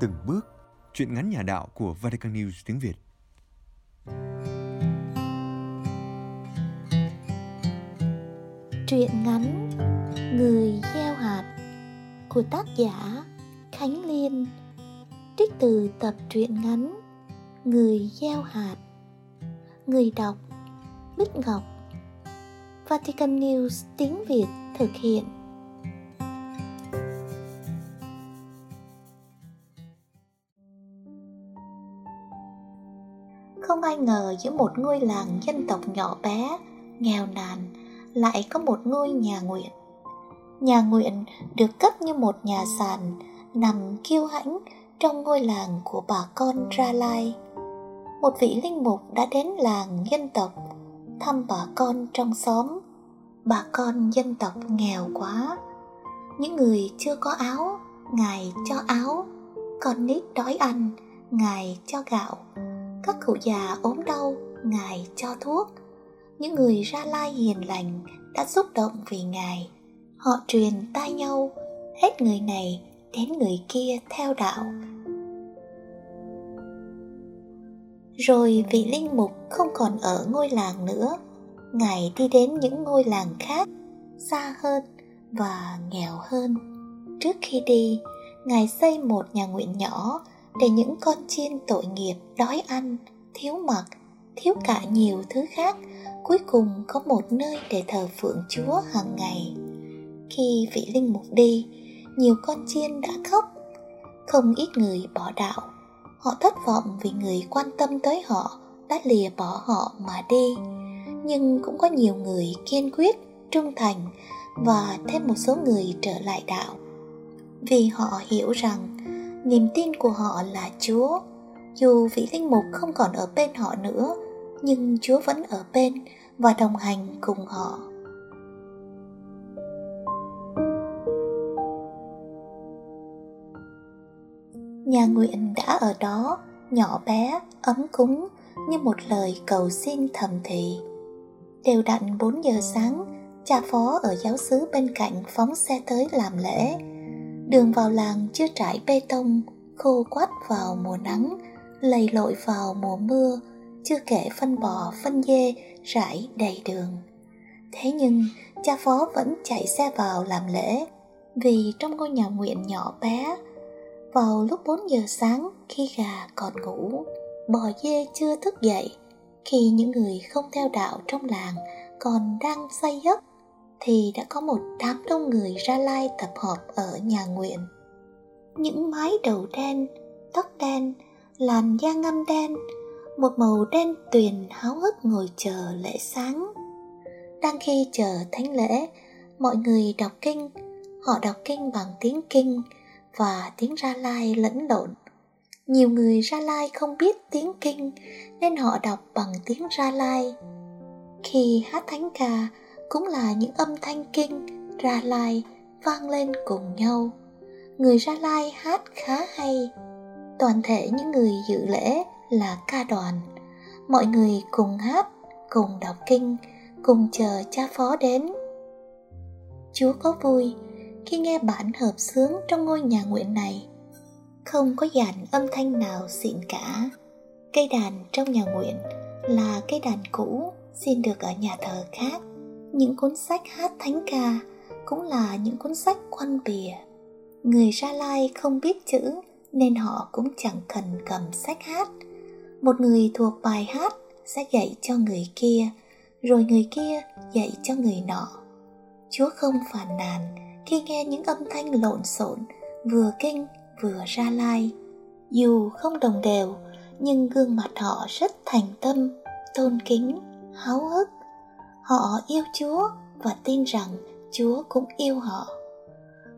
từng bước, chuyện ngắn nhà đạo của Vatican News tiếng Việt. Truyện ngắn Người gieo hạt của tác giả Khánh Liên trích từ tập truyện ngắn Người gieo hạt. Người đọc Bích Ngọc. Vatican News tiếng Việt thực hiện. Không ai ngờ giữa một ngôi làng dân tộc nhỏ bé, nghèo nàn lại có một ngôi nhà nguyện. Nhà nguyện được cấp như một nhà sàn nằm kiêu hãnh trong ngôi làng của bà con Ra Lai. Một vị linh mục đã đến làng dân tộc thăm bà con trong xóm. Bà con dân tộc nghèo quá. Những người chưa có áo, Ngài cho áo. Con nít đói ăn, Ngài cho gạo. Các cụ già ốm đau, Ngài cho thuốc. Những người ra lai hiền lành đã xúc động vì Ngài. Họ truyền tai nhau, hết người này đến người kia theo đạo. Rồi vị linh mục không còn ở ngôi làng nữa, Ngài đi đến những ngôi làng khác, xa hơn và nghèo hơn. Trước khi đi, Ngài xây một nhà nguyện nhỏ để những con chiên tội nghiệp đói ăn, thiếu mặc, thiếu cả nhiều thứ khác, cuối cùng có một nơi để thờ phượng Chúa hàng ngày. Khi vị linh mục đi, nhiều con chiên đã khóc. Không ít người bỏ đạo. Họ thất vọng vì người quan tâm tới họ đã lìa bỏ họ mà đi. Nhưng cũng có nhiều người kiên quyết, trung thành và thêm một số người trở lại đạo. Vì họ hiểu rằng niềm tin của họ là Chúa. Dù vị linh mục không còn ở bên họ nữa, nhưng Chúa vẫn ở bên và đồng hành cùng họ. Nhà nguyện đã ở đó, nhỏ bé, ấm cúng như một lời cầu xin thầm thì. Đều đặn 4 giờ sáng, cha phó ở giáo xứ bên cạnh phóng xe tới làm lễ. Đường vào làng chưa trải bê tông, khô quắt vào mùa nắng, lầy lội vào mùa mưa, chưa kể phân bò, phân dê rải đầy đường. Thế nhưng cha phó vẫn chạy xe vào làm lễ, vì trong ngôi nhà nguyện nhỏ bé vào lúc 4 giờ sáng khi gà còn ngủ, bò dê chưa thức dậy, khi những người không theo đạo trong làng còn đang say giấc, thì đã có một đám đông người ra lai tập họp ở nhà nguyện. Những mái đầu đen, tóc đen, làn da ngâm đen, một màu đen tuyền háo hức ngồi chờ lễ sáng. Đang khi chờ thánh lễ, mọi người đọc kinh, họ đọc kinh bằng tiếng kinh, và tiếng Ra Lai lẫn lộn. Nhiều người Ra Lai không biết tiếng Kinh nên họ đọc bằng tiếng Ra Lai. Khi hát thánh ca cũng là những âm thanh Kinh, Ra Lai vang lên cùng nhau. Người Ra Lai hát khá hay. Toàn thể những người dự lễ là ca đoàn. Mọi người cùng hát, cùng đọc kinh, cùng chờ cha phó đến. Chúa có vui khi nghe bản hợp sướng trong ngôi nhà nguyện này không có dàn âm thanh nào xịn cả cây đàn trong nhà nguyện là cây đàn cũ xin được ở nhà thờ khác những cuốn sách hát thánh ca cũng là những cuốn sách quan bìa. Người ra lai không biết chữ nên họ cũng chẳng cần cầm sách hát. Một người thuộc bài hát sẽ dạy cho người kia, rồi người kia dạy cho người nọ. Chúa không phàn nàn khi nghe những âm thanh lộn xộn, vừa kinh vừa ra lai. Dù không đồng đều, nhưng gương mặt họ rất thành tâm, tôn kính, háo hức họ yêu chúa và tin rằng chúa cũng yêu họ.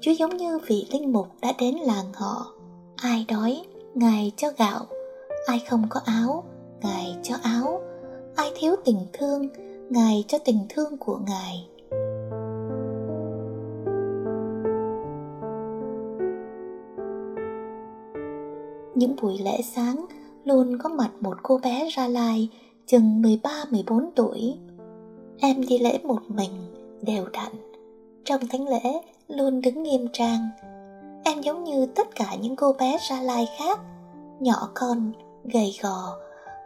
Chúa giống như vị linh mục đã đến làng họ. Ai đói, ngài cho gạo. Ai không có áo, ngài cho áo. Ai thiếu tình thương, ngài cho tình thương của ngài. Những buổi lễ sáng, luôn có mặt một cô bé ra lai, chừng 13-14 tuổi. Em đi lễ một mình, đều đặn. Trong thánh lễ luôn đứng nghiêm trang. em giống như tất cả những cô bé Gia Lai khác, nhỏ con, gầy gò,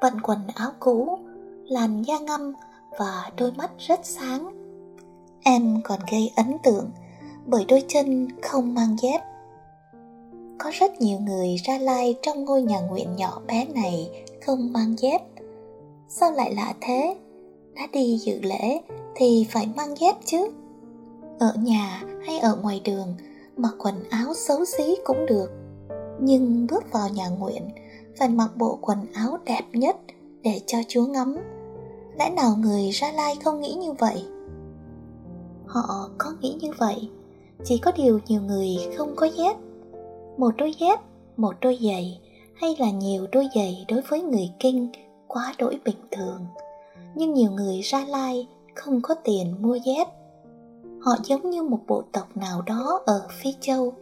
bận quần áo cũ, làn da ngâm và đôi mắt rất sáng. Em còn gây ấn tượng bởi đôi chân không mang dép. Có rất nhiều người ra lai trong ngôi nhà nguyện nhỏ bé này không mang dép. Sao lại lạ thế? Đã đi dự lễ thì phải mang dép chứ. Ở nhà hay ở ngoài đường mặc quần áo xấu xí cũng được. Nhưng bước vào nhà nguyện phải mặc bộ quần áo đẹp nhất để cho Chúa ngắm. Lẽ nào người Ra Lai không nghĩ như vậy? Họ có nghĩ như vậy, chỉ có điều nhiều người không có dép. Một đôi dép, một đôi giày hay là nhiều đôi giày đối với người kinh quá đổi bình thường. Nhưng nhiều người Ra Lai không có tiền mua dép. Họ giống như một bộ tộc nào đó ở Phi Châu.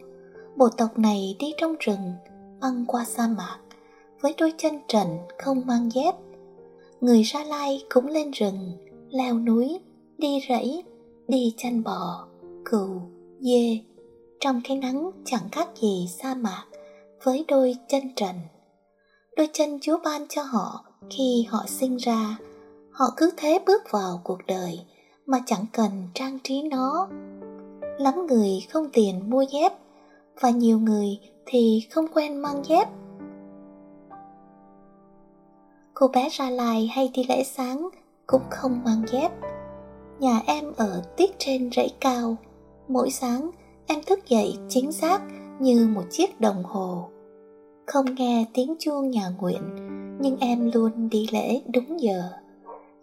Bộ tộc này đi trong rừng, băng qua sa mạc, với đôi chân trần không mang dép. Người Gia Lai cũng lên rừng, leo núi, đi rẫy, đi chăn bò, cừu, dê, trong cái nắng chẳng khác gì sa mạc với đôi chân trần. Đôi chân Chúa ban cho họ khi họ sinh ra, họ cứ thế bước vào cuộc đời mà chẳng cần trang trí nó. Lắm người không tiền mua dép và nhiều người thì không quen mang dép. Cô bé ra lai hay đi lễ sáng cũng không mang dép. Nhà em ở tiết trên rẫy cao. Mỗi sáng, em thức dậy chính xác như một chiếc đồng hồ. Không nghe tiếng chuông nhà nguyện, nhưng em luôn đi lễ đúng giờ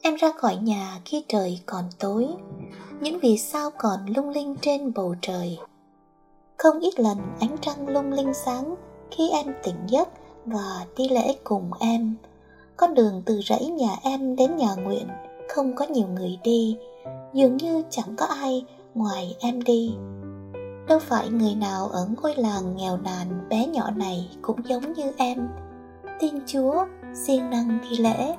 em ra khỏi nhà khi trời còn tối. Những vì sao còn lung linh trên bầu trời. Không ít lần ánh trăng lung linh sáng khi em tỉnh giấc và đi lễ cùng em. Con đường từ rẫy nhà em đến nhà nguyện, không có nhiều người đi. Dường như chẳng có ai ngoài em đi. Đâu phải người nào ở ngôi làng nghèo nàn bé nhỏ này cũng giống như em. Tin chúa, siêng năng đi lễ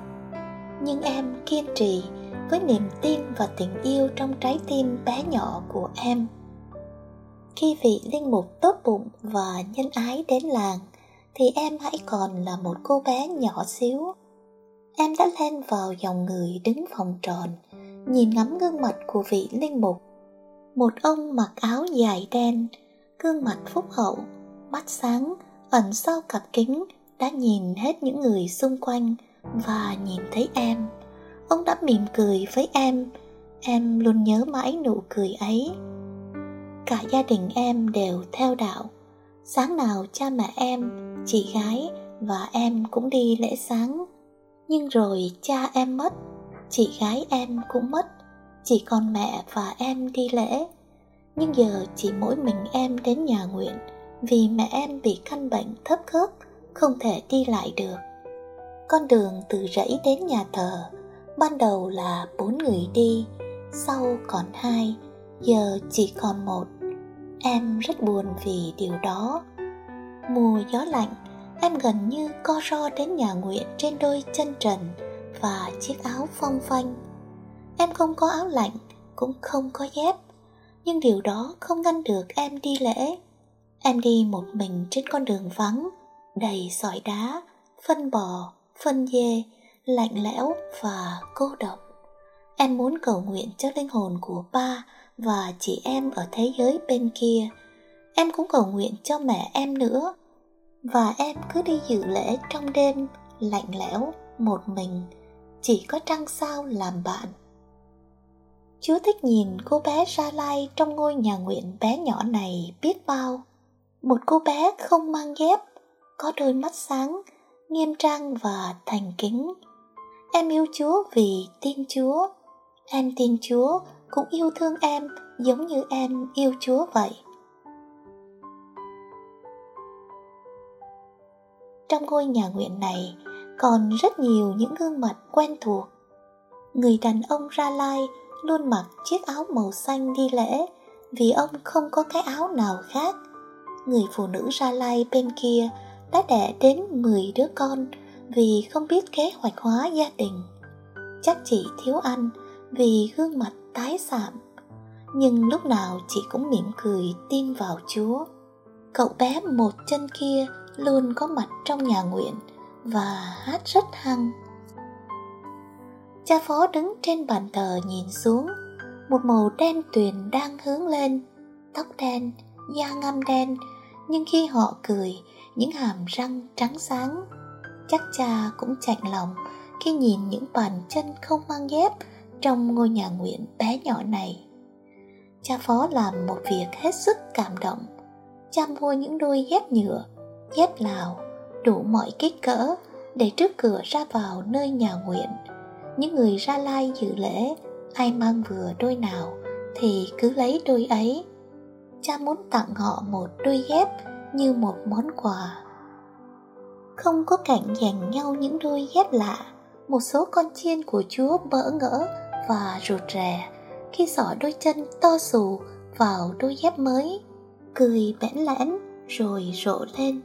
nhưng em kiên trì với niềm tin và tình yêu trong trái tim bé nhỏ của em. Khi vị linh mục tốt bụng và nhân ái đến làng, thì em hãy còn là một cô bé nhỏ xíu. Em đã len vào dòng người đứng vòng tròn, nhìn ngắm gương mặt của vị linh mục. Một ông mặc áo dài đen, gương mặt phúc hậu, mắt sáng, ẩn sau cặp kính đã nhìn hết những người xung quanh và nhìn thấy em, ông đã mỉm cười với em. Em luôn nhớ mãi nụ cười ấy. Cả gia đình em đều theo đạo. Sáng nào cha mẹ em, chị gái và em cũng đi lễ sáng. Nhưng rồi cha em mất, chị gái em cũng mất. Chỉ còn mẹ và em đi lễ. Nhưng giờ chỉ mỗi mình em đến nhà nguyện vì mẹ em bị căn bệnh thấp khớp, không thể đi lại được con đường từ rẫy đến nhà thờ, ban đầu là bốn người đi, sau còn hai, giờ chỉ còn một. Em rất buồn vì điều đó. Mùa gió lạnh, em gần như co ro đến nhà nguyện trên đôi chân trần và chiếc áo phong phanh. Em không có áo lạnh, cũng không có dép, nhưng điều đó không ngăn được em đi lễ. Em đi một mình trên con đường vắng, đầy sỏi đá, phân bò phân dê lạnh lẽo và cô độc. Em muốn cầu nguyện cho linh hồn của ba và chị em ở thế giới bên kia. Em cũng cầu nguyện cho mẹ em nữa. Và em cứ đi dự lễ trong đêm lạnh lẽo một mình. Chỉ có trăng sao làm bạn. Chúa thích nhìn cô bé ra lai trong ngôi nhà nguyện bé nhỏ này biết bao. Một cô bé không mang dép có đôi mắt sáng nghiêm trang và thành kính. Em yêu chúa vì tin chúa. Em tin chúa cũng yêu thương em giống như em yêu chúa vậy. Trong ngôi nhà nguyện này còn rất nhiều những gương mặt quen thuộc. Người đàn ông ra lai luôn mặc chiếc áo màu xanh đi lễ vì ông không có cái áo nào khác. Người phụ nữ ra lai bên kia đã đẻ đến 10 đứa con vì không biết kế hoạch hóa gia đình. Chắc chị thiếu ăn vì gương mặt tái sạm. Nhưng lúc nào chị cũng mỉm cười tin vào chúa. Cậu bé một chân kia luôn có mặt trong nhà nguyện và hát rất hăng. Cha phó đứng trên bàn thờ nhìn xuống, một màu đen tuyền đang hướng lên, tóc đen, da ngăm đen nhưng khi họ cười, những hàm răng trắng sáng chắc cha cũng chạnh lòng khi nhìn những bàn chân không mang dép trong ngôi nhà nguyện bé nhỏ này. Cha phó làm một việc hết sức cảm động. Cha mua những đôi dép nhựa, dép lào, đủ mọi kích cỡ để trước cửa ra vào nơi nhà nguyện. Những người ra lai dự lễ, ai mang vừa đôi nào thì cứ lấy đôi ấy cha muốn tặng họ một đôi dép như một món quà. Không có cảnh giành nhau những đôi dép lạ, một số con chiên của chúa bỡ ngỡ và rụt rè khi xỏ đôi chân to xù vào đôi dép mới, cười bẽn lẽn rồi rộ lên.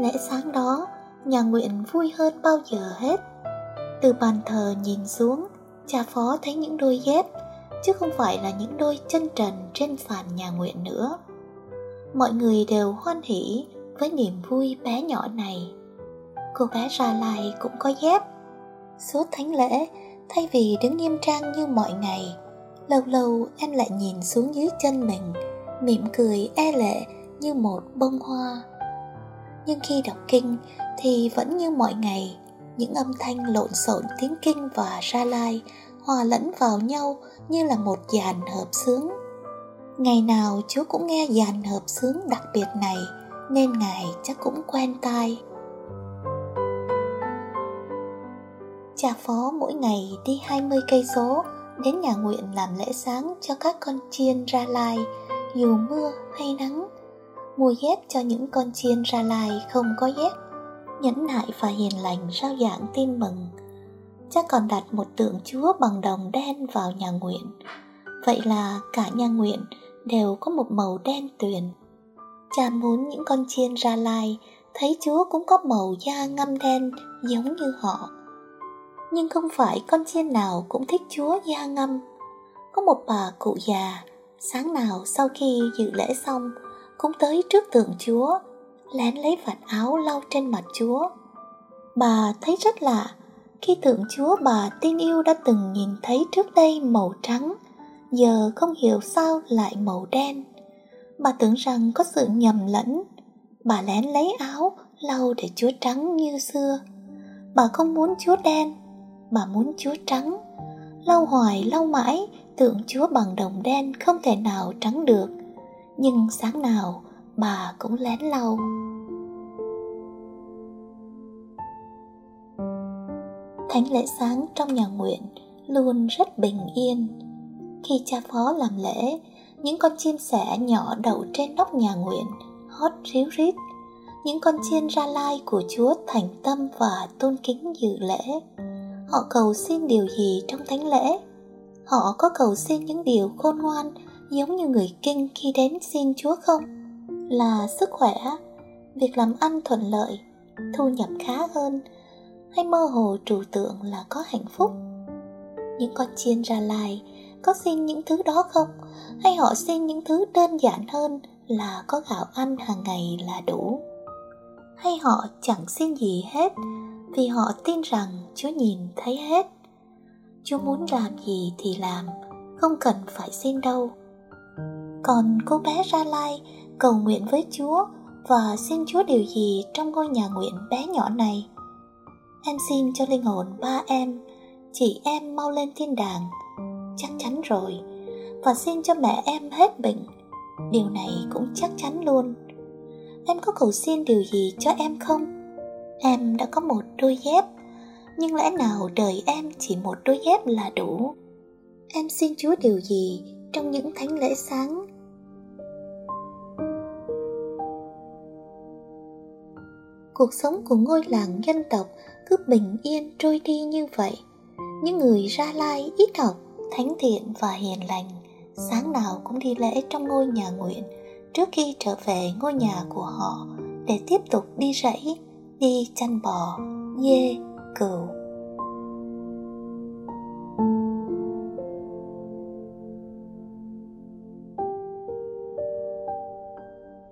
Lẽ sáng đó, nhà nguyện vui hơn bao giờ hết. Từ bàn thờ nhìn xuống, cha phó thấy những đôi dép chứ không phải là những đôi chân trần trên sàn nhà nguyện nữa. Mọi người đều hoan hỉ với niềm vui bé nhỏ này. Cô bé ra lai cũng có dép. Suốt thánh lễ, thay vì đứng nghiêm trang như mọi ngày, lâu lâu em lại nhìn xuống dưới chân mình, mỉm cười e lệ như một bông hoa. Nhưng khi đọc kinh thì vẫn như mọi ngày, những âm thanh lộn xộn tiếng kinh và ra lai hòa lẫn vào nhau như là một dàn hợp sướng. Ngày nào chú cũng nghe dàn hợp sướng đặc biệt này, nên ngài chắc cũng quen tai. Cha phó mỗi ngày đi 20 cây số đến nhà nguyện làm lễ sáng cho các con chiên ra lai, dù mưa hay nắng. Mua dép cho những con chiên ra lai không có dép, nhẫn nại và hiền lành rao giảng tin mừng cha còn đặt một tượng chúa bằng đồng đen vào nhà nguyện. Vậy là cả nhà nguyện đều có một màu đen tuyền. Cha muốn những con chiên ra lai, thấy chúa cũng có màu da ngăm đen giống như họ. Nhưng không phải con chiên nào cũng thích chúa da ngâm có một bà cụ già, sáng nào sau khi dự lễ xong, cũng tới trước tượng chúa, lén lấy vạt áo lau trên mặt chúa. Bà thấy rất lạ khi Thượng chúa bà tin yêu đã từng nhìn thấy trước đây màu trắng, giờ không hiểu sao lại màu đen. Bà tưởng rằng có sự nhầm lẫn. Bà lén lấy áo, lau để chúa trắng như xưa. Bà không muốn chúa đen, bà muốn chúa trắng. Lau hoài, lau mãi, tượng chúa bằng đồng đen không thể nào trắng được. Nhưng sáng nào, bà cũng lén lau. Thánh lễ sáng trong nhà nguyện luôn rất bình yên. Khi cha phó làm lễ, những con chim sẻ nhỏ đậu trên nóc nhà nguyện, hót ríu rít. Những con chiên ra lai của chúa thành tâm và tôn kính dự lễ. Họ cầu xin điều gì trong thánh lễ? Họ có cầu xin những điều khôn ngoan, giống như người kinh khi đến xin chúa không? Là sức khỏe, việc làm ăn thuận lợi, thu nhập khá hơn hay mơ hồ trừu tượng là có hạnh phúc? Những con chiên ra lai có xin những thứ đó không? Hay họ xin những thứ đơn giản hơn là có gạo ăn hàng ngày là đủ? Hay họ chẳng xin gì hết vì họ tin rằng chúa nhìn thấy hết? Chúa muốn làm gì thì làm, không cần phải xin đâu. Còn cô bé ra lai cầu nguyện với chúa và xin chúa điều gì trong ngôi nhà nguyện bé nhỏ này? Em xin cho linh hồn ba em. Chị em mau lên thiên đàng. Chắc chắn rồi. Và xin cho mẹ em hết bệnh. Điều này cũng chắc chắn luôn. Em có cầu xin điều gì cho em không? Em đã có một đôi dép. Nhưng lẽ nào đời em chỉ một đôi dép là đủ? Em xin chúa điều gì trong những thánh lễ sáng? Cuộc sống của ngôi làng dân tộc cứ bình yên trôi đi như vậy những người ra lai ít học thánh thiện và hiền lành sáng nào cũng đi lễ trong ngôi nhà nguyện trước khi trở về ngôi nhà của họ để tiếp tục đi rẫy đi chăn bò dê cừu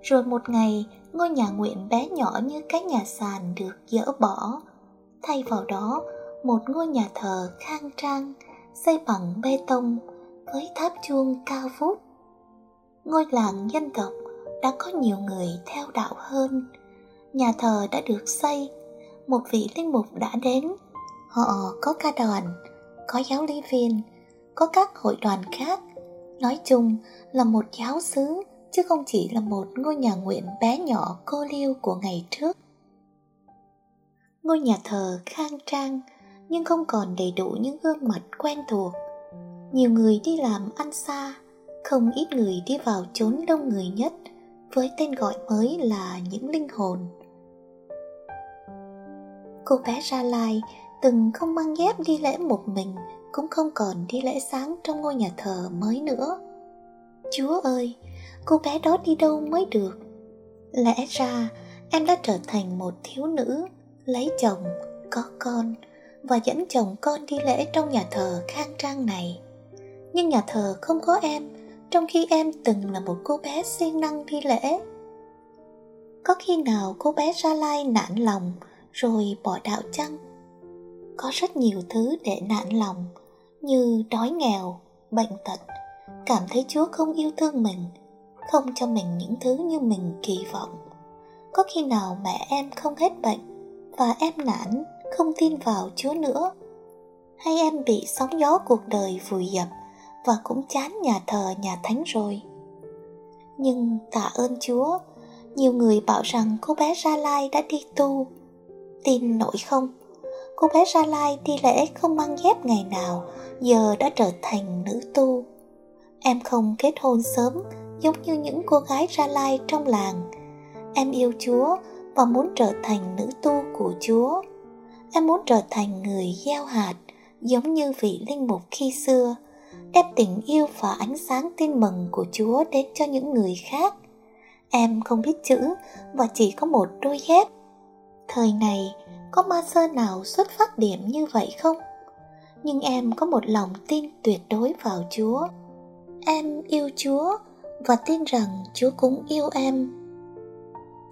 Rồi một ngày, ngôi nhà nguyện bé nhỏ như cái nhà sàn được dỡ bỏ. Thay vào đó, một ngôi nhà thờ khang trang, xây bằng bê tông, với tháp chuông cao vút. Ngôi làng dân tộc đã có nhiều người theo đạo hơn. Nhà thờ đã được xây, một vị linh mục đã đến. Họ có ca đoàn, có giáo lý viên, có các hội đoàn khác. Nói chung là một giáo xứ chứ không chỉ là một ngôi nhà nguyện bé nhỏ cô liêu của ngày trước. Ngôi nhà thờ khang trang nhưng không còn đầy đủ những gương mặt quen thuộc. Nhiều người đi làm ăn xa, không ít người đi vào chốn đông người nhất với tên gọi mới là những linh hồn. Cô bé Gia Lai từng không mang dép đi lễ một mình cũng không còn đi lễ sáng trong ngôi nhà thờ mới nữa. Chúa ơi, cô bé đó đi đâu mới được? Lẽ ra em đã trở thành một thiếu nữ, lấy chồng, có con và dẫn chồng con đi lễ trong nhà thờ khang trang này. Nhưng nhà thờ không có em, trong khi em từng là một cô bé siêng năng đi lễ. Có khi nào cô bé ra lai nản lòng rồi bỏ đạo chăng? Có rất nhiều thứ để nản lòng như đói nghèo, bệnh tật, cảm thấy Chúa không yêu thương mình, không cho mình những thứ như mình kỳ vọng. Có khi nào mẹ em không hết bệnh và em nản, không tin vào Chúa nữa? Hay em bị sóng gió cuộc đời vùi dập và cũng chán nhà thờ nhà thánh rồi? Nhưng tạ ơn Chúa, nhiều người bảo rằng cô bé Gia Lai đã đi tu. Tin nổi không? Cô bé Gia Lai đi lễ không mang dép ngày nào, giờ đã trở thành nữ tu. Em không kết hôn sớm giống như những cô gái Gia Lai trong làng. Em yêu Chúa và muốn trở thành nữ tu của Chúa. Em muốn trở thành người gieo hạt giống như vị linh mục khi xưa, đem tình yêu và ánh sáng tin mừng của Chúa đến cho những người khác. Em không biết chữ và chỉ có một đôi dép. Thời này, có ma sơ nào xuất phát điểm như vậy không? Nhưng em có một lòng tin tuyệt đối vào Chúa. Em yêu Chúa và tin rằng Chúa cũng yêu em.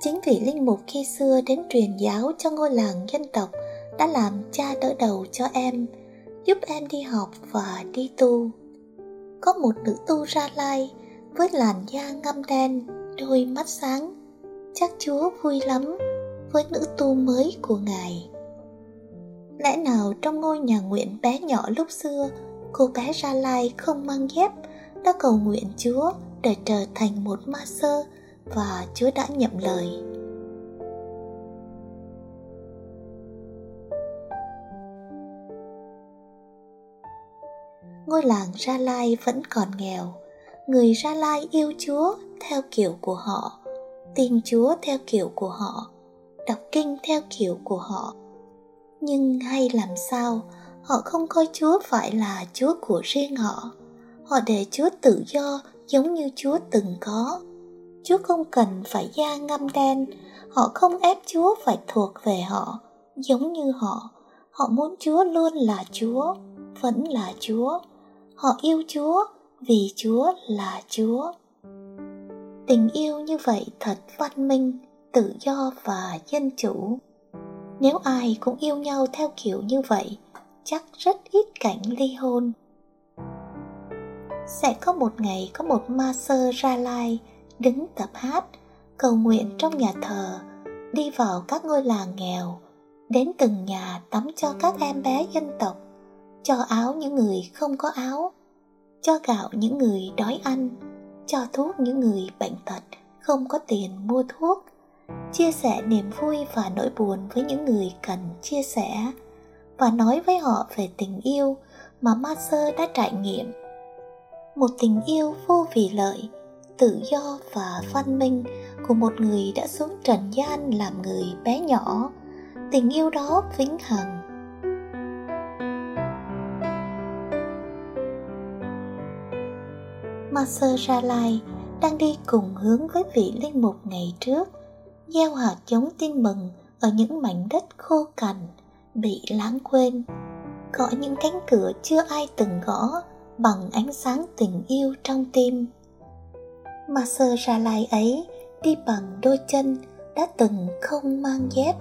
Chính vị linh mục khi xưa đến truyền giáo cho ngôi làng dân tộc đã làm cha đỡ đầu cho em, giúp em đi học và đi tu. Có một nữ tu ra lai với làn da ngăm đen, đôi mắt sáng. Chắc Chúa vui lắm với nữ tu mới của Ngài. Lẽ nào trong ngôi nhà nguyện bé nhỏ lúc xưa, cô bé Ra Lai không mang dép, đã cầu nguyện Chúa để trở thành một ma sơ và Chúa đã nhậm lời. Ngôi làng Ra Lai vẫn còn nghèo, người Ra Lai yêu Chúa theo kiểu của họ, tin Chúa theo kiểu của họ đọc kinh theo kiểu của họ. Nhưng hay làm sao họ không coi chúa phải là chúa của riêng họ. Họ để chúa tự do giống như chúa từng có chúa không cần phải da ngâm đen. Họ không ép chúa phải thuộc về họ, giống như họ. Họ muốn chúa luôn là chúa, vẫn là chúa. Họ yêu chúa vì chúa là chúa. Tình yêu như vậy thật văn minh, tự do và dân chủ. Nếu ai cũng yêu nhau theo kiểu như vậy, chắc rất ít cảnh ly hôn. Sẽ có một ngày có một ma sơ ra lai đứng tập hát cầu nguyện trong nhà thờ đi vào các ngôi làng nghèo đến từng nhà tắm cho các em bé dân tộc cho áo những người không có áo cho gạo những người đói ăn cho thuốc những người bệnh tật không có tiền mua thuốc chia sẻ niềm vui và nỗi buồn với những người cần chia sẻ và nói với họ về tình yêu mà Master đã trải nghiệm. Một tình yêu vô vì lợi, tự do và văn minh của một người đã xuống trần gian làm người bé nhỏ. Tình yêu đó vĩnh hằng. Master Jalai đang đi cùng hướng với vị linh mục ngày trước, gieo hạt giống tin mừng ở những mảnh đất khô cằn, bị lãng quên gõ những cánh cửa chưa ai từng gõ bằng ánh sáng tình yêu trong tim mà ra lai ấy đi bằng đôi chân đã từng không mang dép.